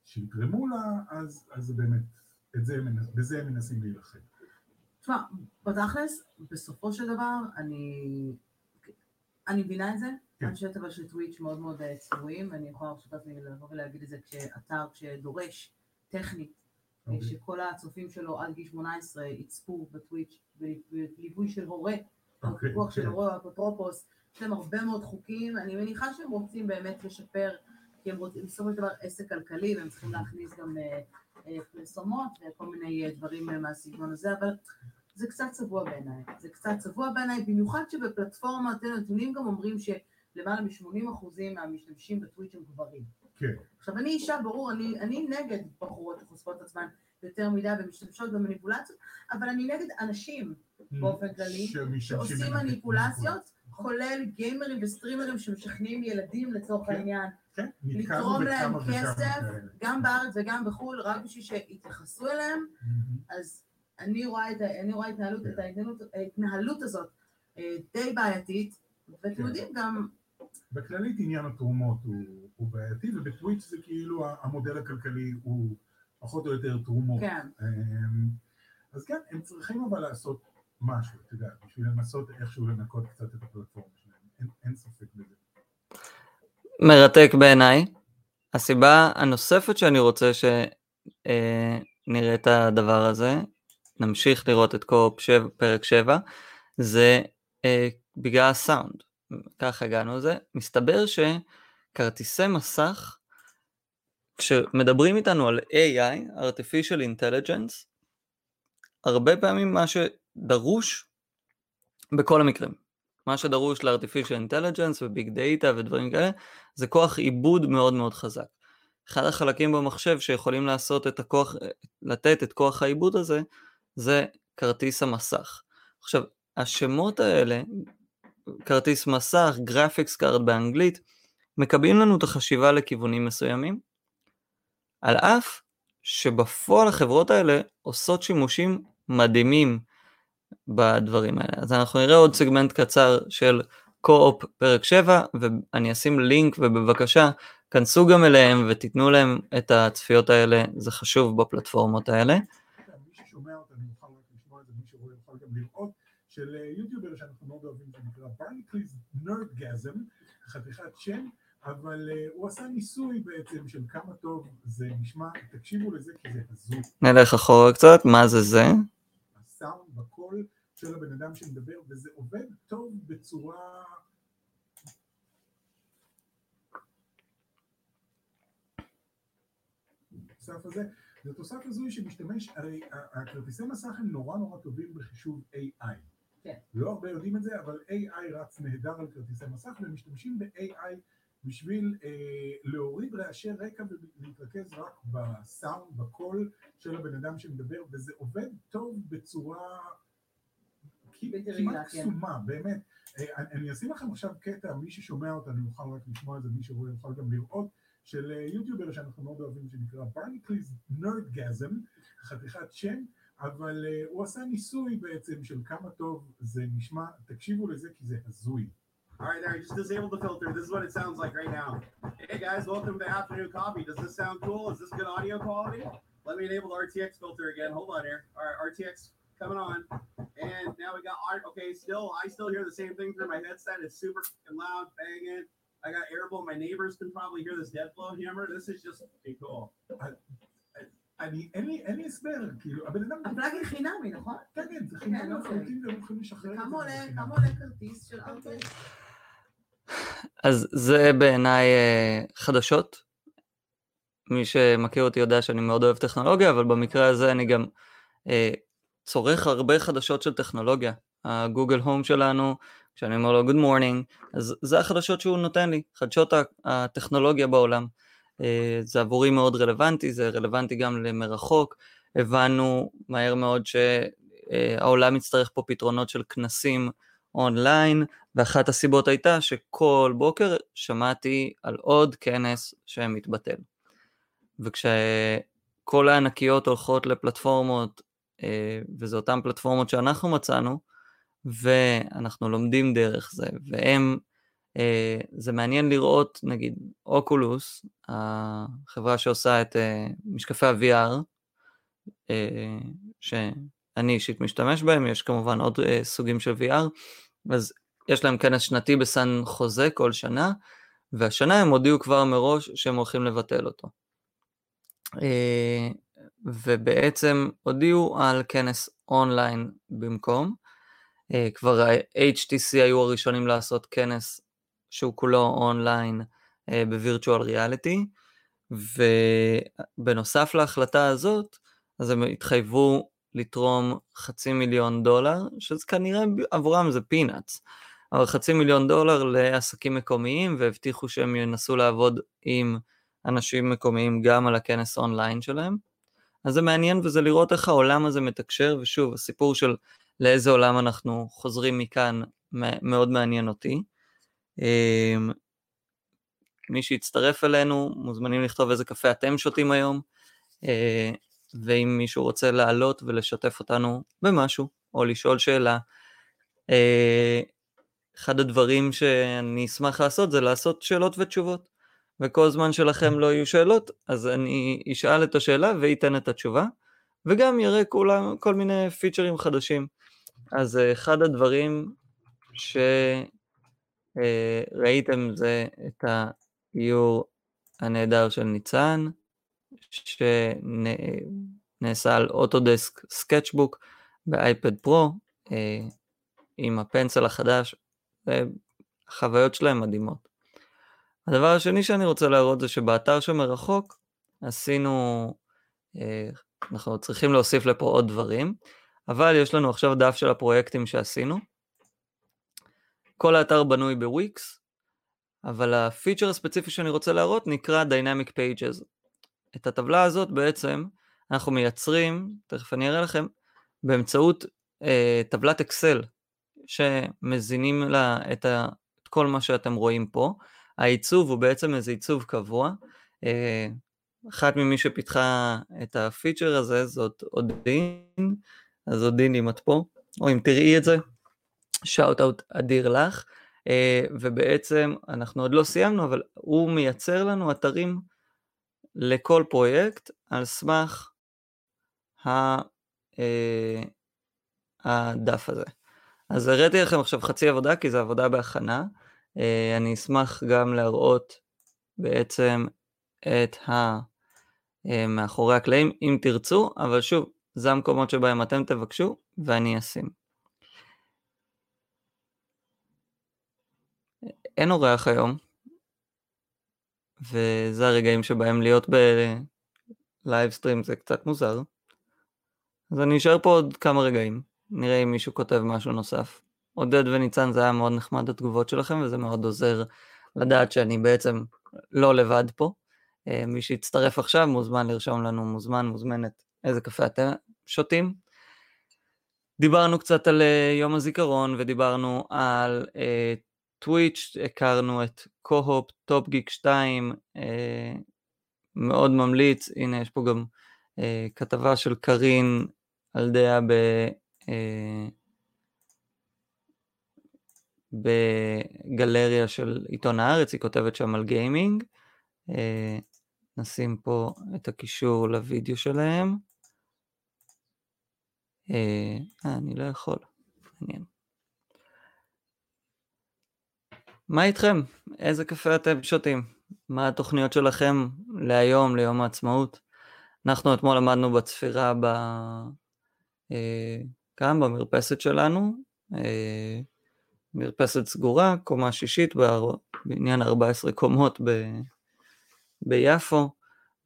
שיתרמו לה, אז, אז באמת, את זה, בזה הם מנסים להילחם. תשמע, בתכלס, בסופו של דבר, אני... אני מבינה את זה, כן. אני חושבת אבל שטוויץ' מאוד מאוד אה, צבועים, אני יכולה לעצמי לבוא ולהגיד את זה כשאתר שדורש טכנית, אה, אוקיי. שכל הצופים שלו עד גיל 18 יצפו בטוויץ' בליווי של הורה, או אוקיי, פיקוח של כן. הורה אפוטרופוס, יש להם הרבה מאוד חוקים, אני מניחה שהם רוצים באמת לשפר, כי הם רוצים, בסופו של דבר עסק כלכלי, והם צריכים להכניס גם אה, אה, פרסומות וכל מיני אה, דברים מהסגנון הזה, אבל זה קצת צבוע בעיניי, זה קצת צבוע בעיניי, במיוחד שבפלטפורמה, אתם הנתונים גם אומרים שלמעלה מ-80% מהמשתמשים בטוויץ' הם גברים. כן. עכשיו, אני אישה, ברור, אני, אני נגד בחורות שחושפות את עצמן יותר מדי ומשתמשות במניפולציות, אבל אני נגד אנשים באופן כללי, שעושים מניפולציות, כולל גיימרים וסטרימרים שמשכנעים ילדים לצורך כן. העניין, כן, לתרום להם כסף. גם בארץ וגם בחו"ל, רק בשביל שיתייחסו אליהם, מהמם. אז אני רואה את, כן. ההתנהלות הזאת אה, די בעייתית, ואתם כן. יודעים גם, בכללית עניין התרומות הוא, הוא בעייתי, ובטוויץ' זה כאילו המודל הכלכלי הוא פחות או יותר תרומות. כן, אמ, אז כן, הם צריכים אבל לעשות משהו, אתה יודע, בשביל לנסות איכשהו לנקות קצת את הפלטפורמה שלהם, אין, אין ספק בזה. מרתק בעיניי. הסיבה הנוספת שאני רוצה שנראה את הדבר הזה, נמשיך לראות את קו-אופ פרק 7, זה אה, בגלל הסאונד. ככה הגענו לזה. מסתבר שכרטיסי מסך, כשמדברים איתנו על AI, artificial intelligence, הרבה פעמים מה שדרוש בכל המקרים, מה שדרוש ל-artificial intelligence וביג דאטה ודברים כאלה, זה כוח עיבוד מאוד מאוד חזק. אחד החלקים במחשב שיכולים לעשות את הכוח, לתת את כוח העיבוד הזה, זה כרטיס המסך. עכשיו, השמות האלה, כרטיס מסך, graphics card באנגלית, מגבילים לנו את החשיבה לכיוונים מסוימים, על אף שבפועל החברות האלה עושות שימושים מדהימים בדברים האלה. אז אנחנו נראה עוד סגמנט קצר של קו-אופ פרק 7, ואני אשים לינק ובבקשה כנסו גם אליהם ותיתנו להם את הצפיות האלה, זה חשוב בפלטפורמות האלה. של אה, יוטיובר שאנחנו מאוד אוהבים, זה נקרא ברניקליז נרדגזם, חתיכת שם, אבל אה, הוא עשה ניסוי בעצם של כמה טוב זה נשמע, תקשיבו לזה כי זה הזוי. נלך אחורה קצת, מה זה זה? של הבן אדם שמדבר, וזה עובד טוב בצורה... התוסף הזה, זה תוסף הזוי שמשתמש, הרי הכרטיסי מסך הם נורא נורא טובים בחישוב AI. כן. לא הרבה יודעים את זה, אבל AI רץ נהדר על כרטיסי מסך, והם משתמשים ב-AI בשביל אה, להוריד רעשי רקע ולהתרכז רק בסאונד, בקול של הבן אדם שמדבר, וזה עובד טוב בצורה כמעט כן. קסומה, באמת. אה, אני, אשים לכם עכשיו קטע, מי ששומע אותנו יוכל רק לשמוע את זה, מי שרואה יוכל גם לראות, של אה, יוטיובר שאנחנו מאוד אוהבים, שנקרא ברניקליז נרדגזם, חתיכת שם, אבל אה, הוא עשה ניסוי בעצם של כמה טוב זה נשמע, תקשיבו לזה כי זה הזוי. All right, there. Just disable the filter. This is what it sounds like right now. Hey guys, welcome to Afternoon Coffee. Does this sound cool? Is this good audio quality? Let me enable the RTX filter again. Hold on here. All right, RTX coming on. And now we got art. Okay, still, I still hear the same thing through my headset. It's super fucking loud, banging. I got airflow. My neighbors can probably hear this dead flow hammer. This is just pretty cool. אני, אין לי, אין לי הסבר, כאילו, הבן אדם... הפלאגין חינמי, נכון? כן, כן, זה אוקיי. לחלוטין, והם יכולים לשחרר את זה. כמה עולה, כרטיס של ארטי? אז זה בעיניי אה, חדשות. מי שמכיר אותי יודע שאני מאוד אוהב טכנולוגיה, אבל במקרה הזה אני גם אה, צורך הרבה חדשות של טכנולוגיה. הגוגל הום שלנו, כשאני אומר לו good morning, אז זה החדשות שהוא נותן לי, חדשות הטכנולוגיה בעולם. אה, זה עבורי מאוד רלוונטי, זה רלוונטי גם למרחוק. הבנו מהר מאוד שהעולם יצטרך פה פתרונות של כנסים אונליין, ואחת הסיבות הייתה שכל בוקר שמעתי על עוד כנס שמתבטל. וכשכל הענקיות הולכות לפלטפורמות, אה, וזה אותן פלטפורמות שאנחנו מצאנו, ואנחנו לומדים דרך זה, והם, אה, זה מעניין לראות, נגיד, אוקולוס, החברה שעושה את אה, משקפי ה-VR, אה, שאני אישית משתמש בהם, יש כמובן עוד אה, סוגים של VR, אז יש להם כנס שנתי בסן חוזה כל שנה, והשנה הם הודיעו כבר מראש שהם הולכים לבטל אותו. ובעצם הודיעו על כנס אונליין במקום. אה, כבר ה-HTC היו הראשונים לעשות כנס שהוא כולו אונליין אה, בווירטואל ריאליטי, ובנוסף להחלטה הזאת, אז הם התחייבו לתרום חצי מיליון דולר, שזה כנראה עבורם זה פינאץ, אבל חצי מיליון דולר לעסקים מקומיים, והבטיחו שהם ינסו לעבוד עם אנשים מקומיים גם על הכנס אונליין שלהם. אז זה מעניין וזה לראות איך העולם הזה מתקשר, ושוב, הסיפור של לאיזה עולם אנחנו חוזרים מכאן מאוד מעניין אותי. אמ, מי שיצטרף אלינו, מוזמנים לכתוב איזה קפה אתם שותים היום, אה, ואם מישהו רוצה לעלות ולשתף אותנו במשהו, או לשאול שאלה, אה, אחד הדברים שאני אשמח לעשות זה לעשות שאלות ותשובות. וכל זמן שלכם לא יהיו שאלות, אז אני אשאל את השאלה ואתן את התשובה, וגם יראה כולם, כל מיני פיצ'רים חדשים. אז אה, אחד הדברים שראיתם זה את האיור הנהדר של ניצן, שנעשה על אוטודסק סקצ'בוק באייפד פרו, אה, עם הפנסל החדש, החוויות שלהם מדהימות. הדבר השני שאני רוצה להראות זה שבאתר שמרחוק עשינו, אה, אנחנו צריכים להוסיף לפה עוד דברים, אבל יש לנו עכשיו דף של הפרויקטים שעשינו. כל האתר בנוי בוויקס, אבל הפיצ'ר הספציפי שאני רוצה להראות נקרא Dynamic Pages. את הטבלה הזאת בעצם אנחנו מייצרים, תכף אני אראה לכם, באמצעות אה, טבלת אקסל, שמזינים לה את, ה, את כל מה שאתם רואים פה. העיצוב הוא בעצם איזה עיצוב קבוע. אה, אחת ממי שפיתחה את הפיצ'ר הזה זאת אודין, אז אודין אם את פה, או אם תראי את זה, שאוט אאוט אדיר לך, אה, ובעצם אנחנו עוד לא סיימנו, אבל הוא מייצר לנו אתרים לכל פרויקט על סמך אה, הדף הזה. אז הראיתי לכם עכשיו חצי עבודה, כי זו עבודה בהכנה. אה, אני אשמח גם להראות בעצם את ה... אה, מאחורי הקלעים, אם תרצו, אבל שוב, זה המקומות שבהם אתם תבקשו ואני אשים. אין אורח היום, וזה הרגעים שבהם להיות ב livestream זה קצת מוזר. אז אני אשאר פה עוד כמה רגעים, נראה אם מישהו כותב משהו נוסף. עודד וניצן זה היה מאוד נחמד התגובות שלכם וזה מאוד עוזר לדעת שאני בעצם לא לבד פה. אה, מי שיצטרף עכשיו מוזמן לרשום לנו, מוזמן, מוזמנת, איזה קפה אתם שותים. דיברנו קצת על אה, יום הזיכרון ודיברנו על טוויץ', אה, הכרנו את קו-אופ, טופ גיק 2, אה, מאוד ממליץ, הנה יש פה גם uh, כתבה של קארין על דעה ב... Uh, בגלריה של עיתון הארץ, היא כותבת שם על גיימינג. אה, נשים פה את הקישור לוידאו שלהם. אה, אה, אני לא יכול, מעניין. מה איתכם? איזה קפה אתם שותים? מה התוכניות שלכם להיום, ליום העצמאות? אנחנו אתמול למדנו בצפירה ב... אה, כאן במרפסת שלנו, מרפסת סגורה, קומה שישית בעניין 14 קומות ב, ביפו,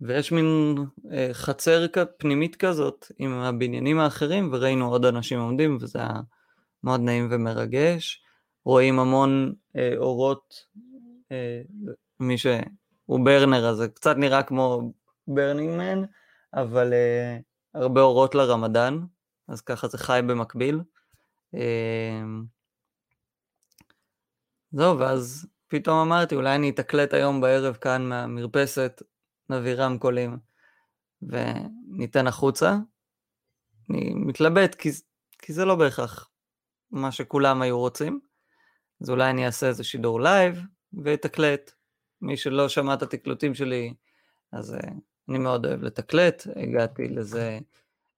ויש מין אה, חצר פנימית כזאת עם הבניינים האחרים, וראינו עוד אנשים עומדים, וזה היה מאוד נעים ומרגש. רואים המון אה, אורות, אה, מי שהוא burner, אז זה קצת נראה כמו Burning Man, אבל אה, הרבה אורות לרמדאן, אז ככה זה חי במקביל. אה, זהו, ואז פתאום אמרתי, אולי אני אתקלט היום בערב כאן מהמרפסת, נביא רמקולים וניתן החוצה. אני מתלבט, כי, כי זה לא בהכרח מה שכולם היו רוצים. אז אולי אני אעשה איזה שידור לייב ואתקלט. מי שלא שמע את התקלוטים שלי, אז אה, אני מאוד אוהב לתקלט. הגעתי לזה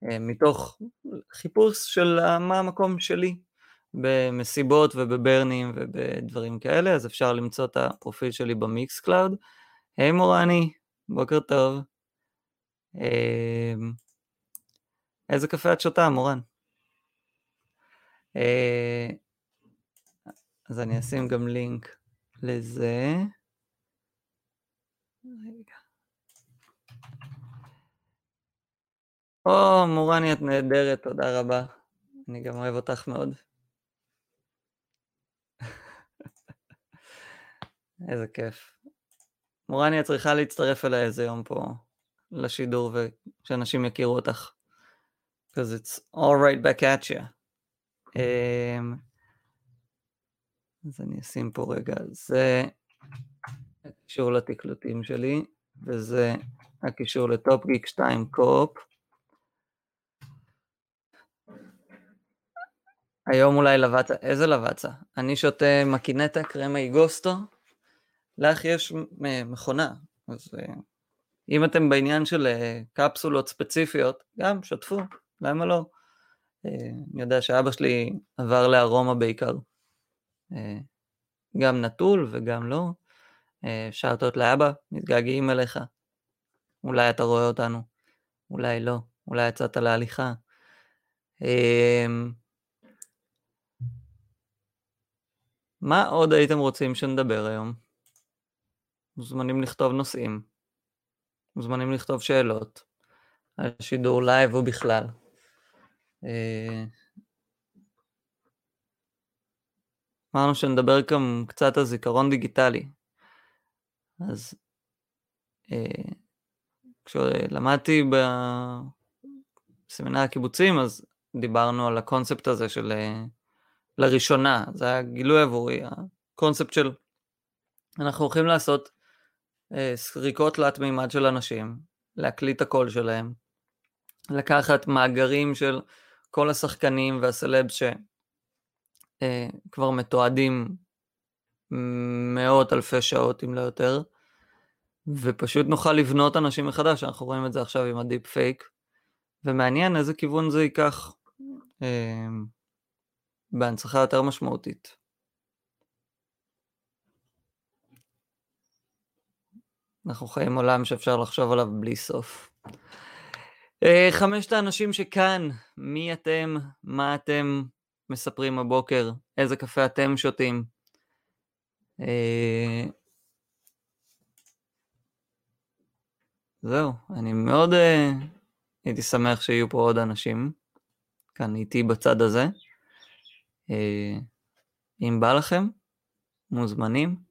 אה, מתוך חיפוש של מה המקום שלי במסיבות ובברנים ובדברים כאלה, אז אפשר למצוא את הפרופיל שלי במיקס קלאוד. היי מורני, בוקר טוב. אמ, איזה קפה את שותה, מורן? אה, אז אני אשים גם לינק לזה. או, מורני, את נהדרת, תודה רבה. אני גם אוהב אותך מאוד. איזה כיף. מורניה צריכה להצטרף אליי איזה יום פה לשידור ושאנשים יכירו אותך. because it's all right back at you. Um, אז אני אשים פה רגע, זה הקישור לתקלוטים שלי, וזה הקישור לטופ גיק 2 קופ. היום אולי לבצה, איזה לבצה? אני שותה מקינטה קרמה איגוסטו, לך יש מכונה, אז אה, אם אתם בעניין של אה, קפסולות ספציפיות, גם שתפו, למה לא? אה, אני יודע שאבא שלי עבר לארומה בעיקר. גם נטול וגם לא. שארטות לאבא, מתגעגעים אליך. אולי אתה רואה אותנו, אולי לא, אולי יצאת להליכה. מה עוד הייתם רוצים שנדבר היום? מוזמנים לכתוב נושאים, מוזמנים לכתוב שאלות, על שידור לייב ובכלל. אה, אמרנו שנדבר גם קצת על זיכרון דיגיטלי. אז אה, כשלמדתי בסמינר הקיבוצים, אז דיברנו על הקונספט הזה של אה, לראשונה, זה היה גילוי עבורי, הקונספט של אנחנו הולכים לעשות סריקות תלת מימד של אנשים, להקליט את הקול שלהם, לקחת מאגרים של כל השחקנים והסלבס שכבר אה, מתועדים מאות אלפי שעות אם לא יותר, ופשוט נוכל לבנות אנשים מחדש, אנחנו רואים את זה עכשיו עם הדיפ פייק, ומעניין איזה כיוון זה ייקח. אה, בהנצחה יותר משמעותית. אנחנו חיים עולם שאפשר לחשוב עליו בלי סוף. אה, חמשת האנשים שכאן, מי אתם, מה אתם מספרים הבוקר, איזה קפה אתם שותים. אה, זהו, אני מאוד uh, הייתי שמח שיהיו פה עוד אנשים, כאן איתי בצד הזה. אה, אם בא לכם, מוזמנים.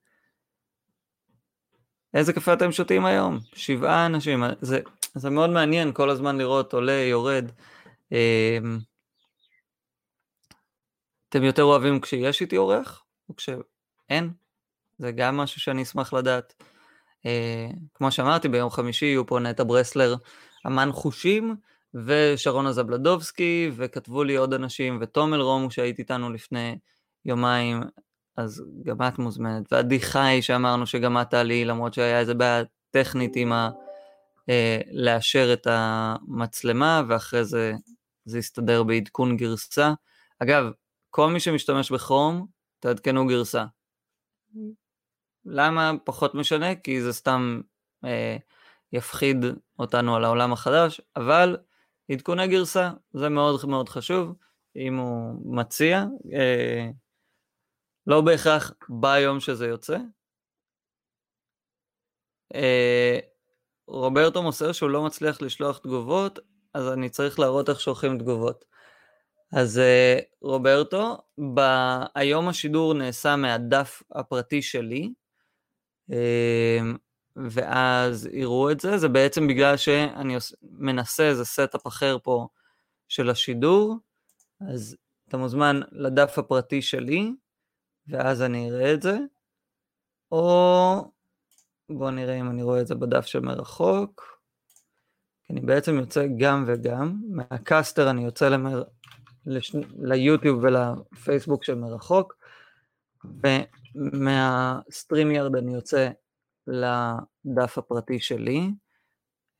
איזה קפה אתם שותים היום? שבעה אנשים. זה, זה מאוד מעניין כל הזמן לראות עולה, יורד. אה, אתם יותר אוהבים כשיש איתי אורח או כשאין? זה גם משהו שאני אשמח לדעת. Uh, כמו שאמרתי, ביום חמישי יהיו פה נטע ברסלר, אמן חושים, ושרונה זבלדובסקי, וכתבו לי עוד אנשים, ותומל רומו שהייתי איתנו לפני יומיים, אז גם את מוזמנת, ועדי חי שאמרנו שגם את תעלי, למרות שהיה איזה בעיה טכנית עם ה... אה, לאשר את המצלמה, ואחרי זה זה יסתדר בעדכון גרסה. אגב, כל מי שמשתמש בכרום, תעדכנו גרסה. למה פחות משנה? כי זה סתם אה, יפחיד אותנו על העולם החדש, אבל עדכוני גרסה, זה מאוד מאוד חשוב, אם הוא מציע, אה, לא בהכרח ביום שזה יוצא. אה, רוברטו מוסר שהוא לא מצליח לשלוח תגובות, אז אני צריך להראות איך שולחים תגובות. אז אה, רוברטו, ב... היום השידור נעשה מהדף הפרטי שלי, אה, ואז יראו את זה, זה בעצם בגלל שאני מנסה איזה setup אחר פה של השידור, אז אתה מוזמן לדף הפרטי שלי, ואז אני אראה את זה, או בואו נראה אם אני רואה את זה בדף של מרחוק, אני בעצם יוצא גם וגם, מה Castr אני יוצא למר... לש... ליוטיוב ולפייסבוק של מרחוק, ומה StreamYard אני יוצא לדף הפרטי שלי.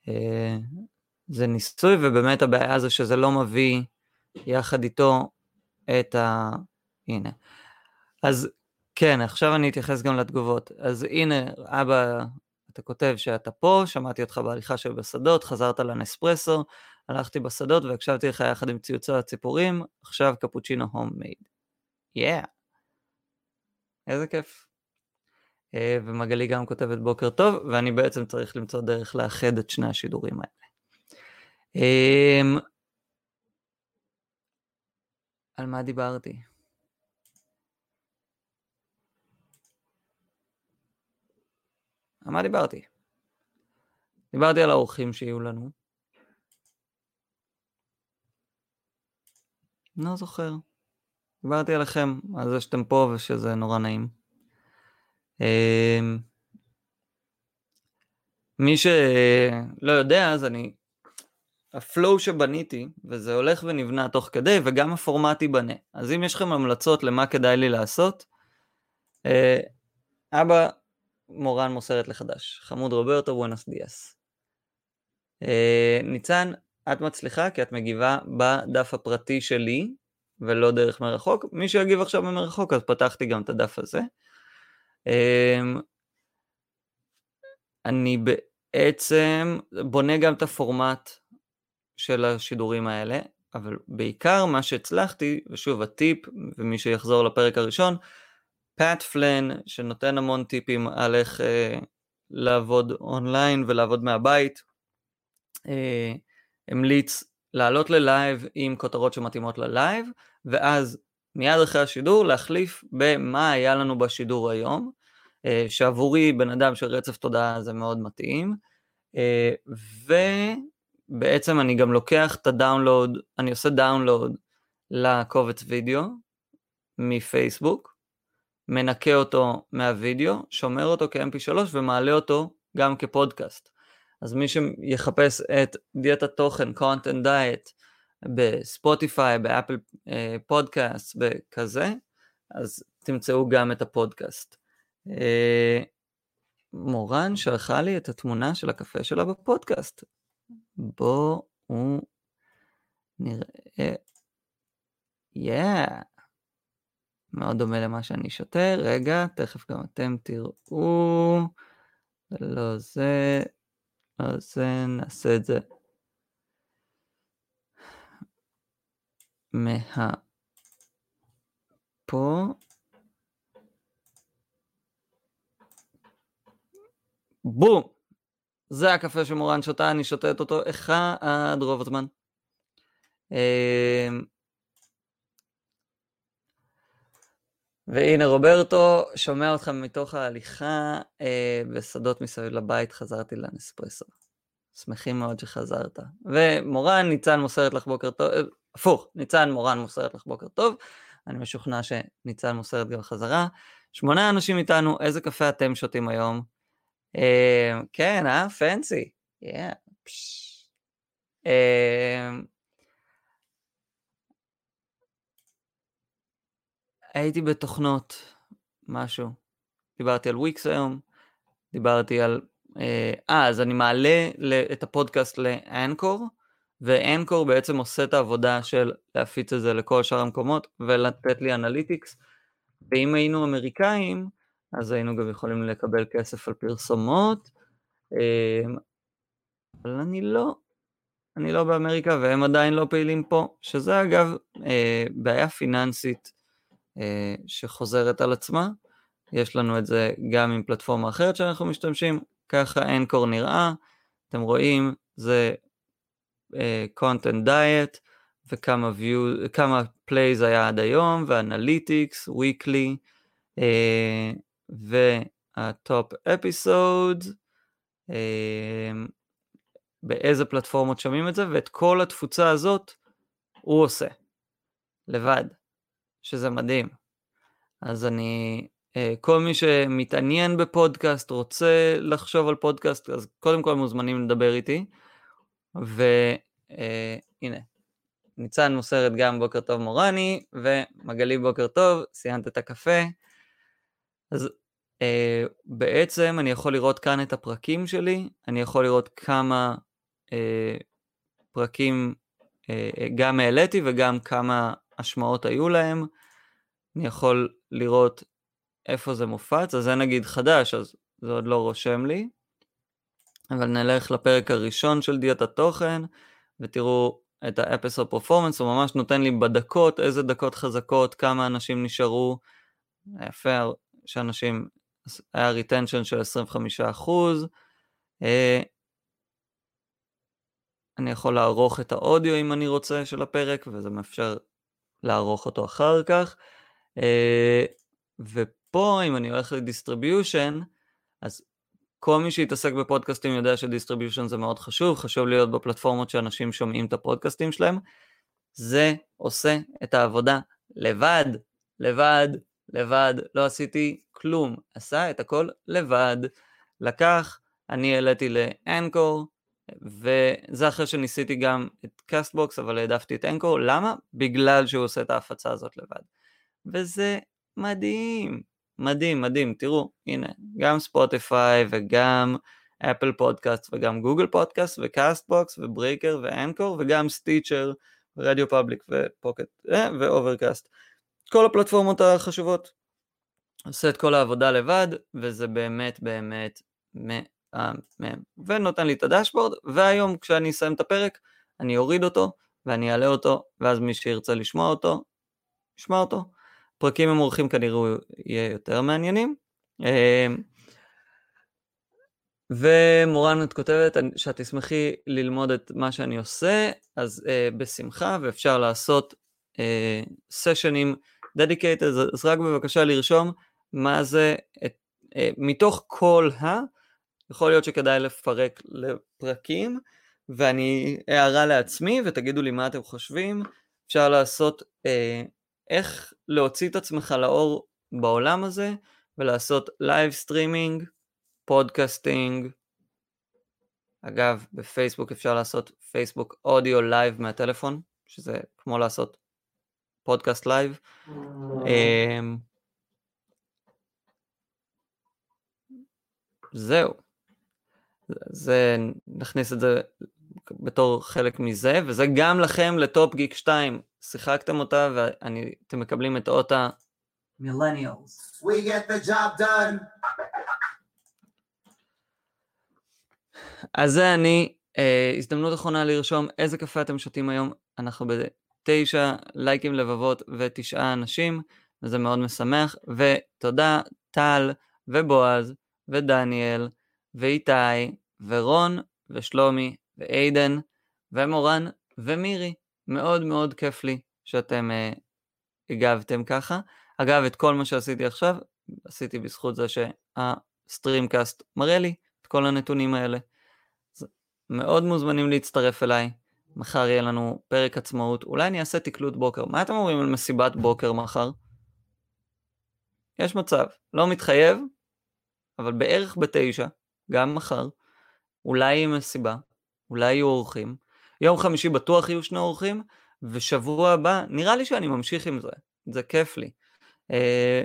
אה, זה ניסוי, ובאמת הבעיה זה שזה לא מביא יחד איתו את ה... הנה. אז כן, עכשיו אני אתייחס גם לתגובות. אז הנה, אבא, אתה כותב שאתה פה, שמעתי אותך בהליכה של בשדות, חזרת לנספרסו, הלכתי בשדות והקשבתי לך יחד עם ציוצי הציפורים, עכשיו קפוצ'ינו הום מייד. יאה. איזה כיף. אה, ומגלי גם כותבת בוקר טוב, ואני בעצם צריך למצוא דרך לאחד את שני השידורים האלה. אמ, על מה דיברתי? על מה דיברתי? דיברתי על האורחים שיהיו לנו. לא זוכר. דיברתי עליכם, על זה שאתם פה ושזה נורא נעים. אמ, מי שלא יודע, אז אני... הפלואו שבניתי, וזה הולך ונבנה תוך כדי, וגם הפורמט ייבנה. אז אם יש לכם המלצות למה כדאי לי לעשות, אה, אבא מורן מוסרת לחדש. חמוד רוברטו, בואנוס דיאס. אה, ניצן, את מצליחה כי את מגיבה בדף הפרטי שלי, ולא דרך מרחוק. מי שיגיב עכשיו במרחוק, אז פתחתי גם את הדף הזה. אה, אני בעצם בונה גם את הפורמט של השידורים האלה, אבל בעיקר מה שהצלחתי, ושוב הטיפ, ומי שיחזור לפרק הראשון, פאט פלין, שנותן המון טיפים על איך אה, לעבוד אונליין ולעבוד מהבית, אה, המליץ לעלות ללייב עם כותרות שמתאימות ללייב, ואז מיד אחרי השידור להחליף במה היה לנו בשידור היום, אה, שעבורי בן אדם של רצף תודעה זה מאוד מתאים, אה, ובעצם אני גם לוקח את הדאונלוד, אני עושה דאונלוד לקובץ וידאו מפייסבוק, מנקה אותו מהווידאו, שומר אותו כ-mp3 ומעלה אותו גם כפודקאסט. אז מי שיחפש את דיאטת תוכן, content diet, בספוטיפיי, באפל פודקאסט, בכזה, אז תמצאו גם את הפודקאסט. אה, מורן שלחה לי את התמונה של הקפה שלה בפודקאסט. בואו נראה. Yeah. מאוד דומה למה שאני שותה. רגע, תכף גם אתם תראו. לא זה, לא זה, נעשה את זה. מה... פה. בום! זה הקפה שמורן שותה, אני שותת אותו אחד רוב הזמן. אמ, והנה רוברטו, שומע אותך מתוך ההליכה אה, בשדות מסביב לבית, חזרתי לנספרסו. שמחים מאוד שחזרת. ומורן, ניצן מוסרת לך בוקר טוב, אה, הפוך, ניצן מורן מוסרת לך בוקר טוב, אני משוכנע שניצן מוסרת גם חזרה. שמונה אנשים איתנו, איזה קפה אתם שותים היום? אה, כן, אה? פנסי. Yeah. אה, הייתי בתוכנות, משהו. דיברתי על וויקס היום, דיברתי על... אה, אה אז אני מעלה את הפודקאסט ל Anchor, ו Anchor בעצם עושה את העבודה של להפיץ את זה לכל שאר המקומות ולתת לי analytics. ואם היינו אמריקאים, אז היינו גם יכולים לקבל כסף על פרסומות, אה, אבל אני לא, אני לא באמריקה והם עדיין לא פעילים פה, שזה אגב אה, בעיה פיננסית שחוזרת על עצמה. יש לנו את זה גם עם פלטפורמה אחרת שאנחנו משתמשים, ככה אנקור נראה, אתם רואים, זה uh, content diet וכמה view, כמה plays היה עד היום, ואנליטיקס, weekly, uh, והטופ אפיסוד, uh, באיזה פלטפורמות שומעים את זה, ואת כל התפוצה הזאת הוא עושה, לבד. שזה מדהים. אז אני, אה, כל מי שמתעניין בפודקאסט, רוצה לחשוב על פודקאסט, אז קודם כל מוזמנים לדבר איתי. והנה, אה, ניצן מוסרת גם בוקר טוב מורני, ומגלי בוקר טוב, סיימת את הקפה. אז אה, בעצם אני יכול לראות כאן את הפרקים שלי, אני יכול לראות כמה אה, פרקים אה, גם העליתי וגם כמה השמעות היו להם. אני יכול לראות איפה זה מופץ, אז זה נגיד חדש, אז זה עוד לא רושם לי. אבל נלך לפרק הראשון של דיאט התוכן, ותראו את פרפורמנס, הוא ממש נותן לי בדקות, איזה דקות חזקות, כמה אנשים נשארו. יפה שאנשים, היה retention של 25%. אה, אני יכול לערוך את האודיו אם אני רוצה של הפרק, וזה מאפשר לערוך אותו אחר כך. אה, ופה, אם אני הולך ל distribution, אז כל מי שהתעסק בפודקאסטים יודע ש distribution זה מאוד חשוב, חשוב להיות בפלטפורמות שאנשים שומעים את הפודקאסטים שלהם. זה עושה את העבודה לבד, לבד, לבד, לא עשיתי כלום, עשה את הכל לבד. לקח, אני העליתי ל Anchor, וזה אחרי שניסיתי גם את Castbox, אבל העדפתי את Anchor, למה? בגלל שהוא עושה את ההפצה הזאת לבד. וזה מדהים, מדהים, מדהים, תראו, הנה, גם Spotify וגם Apple Podcast וגם Google Podcast ו Castbox ו Breaker ו Anchor וגם Stitcher Radio Public ו Pocket ו Overcast. כל הפלטפורמות החשובות. עושה את כל העבודה לבד, וזה באמת באמת מהמם. ונותן לי את ה dashboard, והיום כשאני אסיים את הפרק, אני אוריד אותו, ואני אעלה אותו, ואז מי שירצה לשמוע אותו, ישמע אותו. פרקים עם אורחים כנראה יהיה יותר מעניינים. אמ, ומורן, את כותבת שאת תשמחי ללמוד את מה שאני עושה, אז אה, בשמחה, ואפשר לעשות אה, סשנים dedicated, אז רק בבקשה לרשום מה זה, את, אה, מתוך כל ה... יכול להיות שכדאי לפרק לפרקים, ואני הערה לעצמי, ותגידו לי מה אתם חושבים. אפשר לעשות אה, איך להוציא את עצמך לאור בעולם הזה, ולעשות live streaming, podcasting. אגב, בפייסבוק אפשר לעשות Facebook Audio Live מהטלפון, שזה כמו לעשות פודקאסט לייב. אמ, זהו. זה, נכניס את זה בתור חלק מזה, וזה גם לכם ל Top Geek 2. שיחקתם אותה ואתם מקבלים את אות ה... Millennials. We get the job done. אז זה אני, אה, הזדמנות אחרונה לרשום איזה קפה אתם שותים היום, אנחנו בתשע לייקים לבבות ותשעה אנשים, וזה מאוד משמח, ותודה טל ובועז ודניאל ואיתי ורון ושלומי ואיידן ומורן ומירי, מאוד מאוד כיף לי שאתם אה, הגבתם ככה. אגב, את כל מה שעשיתי עכשיו, עשיתי בזכות זה שהסטרימקאסט מראה לי את כל הנתונים האלה. מאוד מוזמנים להצטרף אליי. מחר יהיה לנו פרק עצמאות, אולי אני אעשה תקלוט בוקר. מה אתם אומרים על מסיבת בוקר מחר? יש מצב, לא מתחייב, אבל בערך בתשע, גם מחר, אולי יהיה מסיבה, אולי יהיו אורחים. יום חמישי בטוח יהיו שני אורחים, ושבוע הבא, נראה לי שאני ממשיך עם זה, זה כיף לי. אה,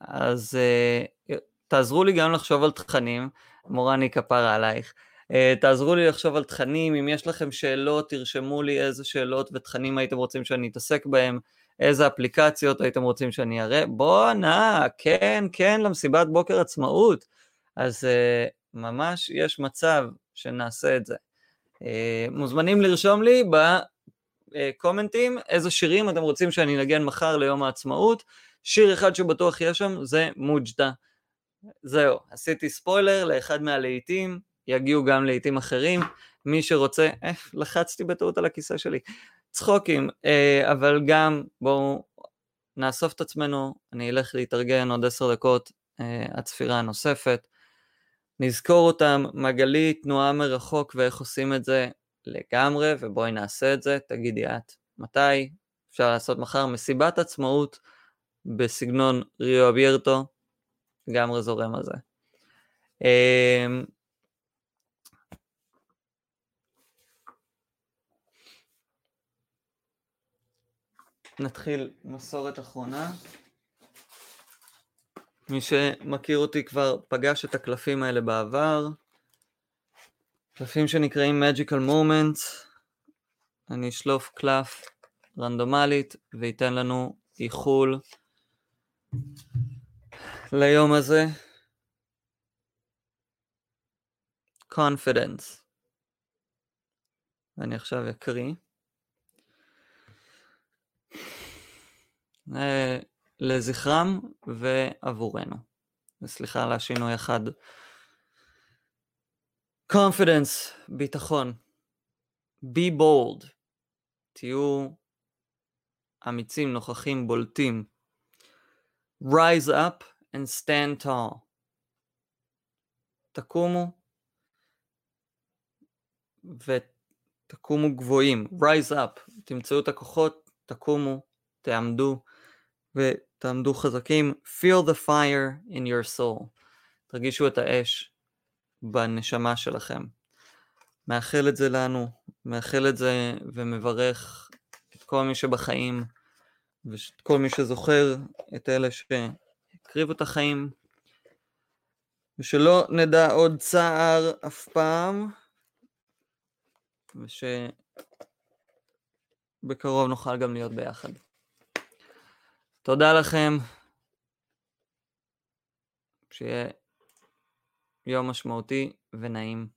אז אה, תעזרו לי גם לחשוב על תכנים, מורני כפרה עלייך. Uh, תעזרו לי לחשוב על תכנים, אם יש לכם שאלות, תרשמו לי איזה שאלות ותכנים הייתם רוצים שאני אתעסק בהם, איזה אפליקציות הייתם רוצים שאני אראה. בואנה, כן, כן, למסיבת בוקר עצמאות. אז ממש יש מצב שנעשה את זה. Uh, מוזמנים לרשום לי בקומנטים איזה שירים אתם רוצים שאני אנגן מחר ליום העצמאות. שיר אחד שבטוח יש שם זה מוג'דה. זהו, עשיתי ספוילר לאחד מהלהיטים, יגיעו גם לעיתים אחרים. מי שרוצה, אה, לחצתי בטעות על הכיסא שלי. צחוקים, אה, אבל גם בואו נאסוף את עצמנו, אני אלך להתארגן עוד עשר דקות, אה, הצפירה הנוספת. נזכור אותם, מגלי, תנועה מרחוק ואיך עושים את זה לגמרי, ובואי נעשה את זה, תגידי את מתי, אפשר לעשות מחר מסיבת עצמאות בסגנון ריו אביירטו, לגמרי זורם על זה. נתחיל מסורת אחרונה. מי שמכיר אותי כבר פגש את הקלפים האלה בעבר. קלפים שנקראים Magical Moments. אני אשלוף קלף רנדומלית וייתן לנו איחול ליום הזה. Confidence. ואני עכשיו אקריא. לזכרם ועבורנו. וסליחה על השינוי אחד. confidence, ביטחון. be bold, תהיו אמיצים, נוכחים, בולטים. rise up and stand tall. תקומו ותקומו גבוהים, rise up, תמצאו את הכוחות, תקומו, תעמדו ותעמדו חזקים, feel the fire in your soul, תרגישו את האש בנשמה שלכם. מאחל את זה לנו, מאחל את זה ומברך את כל מי שבחיים ואת כל מי שזוכר את אלה שהקריבו את החיים ושלא נדע עוד צער אף פעם ושבקרוב נוכל גם להיות ביחד. תודה לכם, שיהיה יום משמעותי ונעים.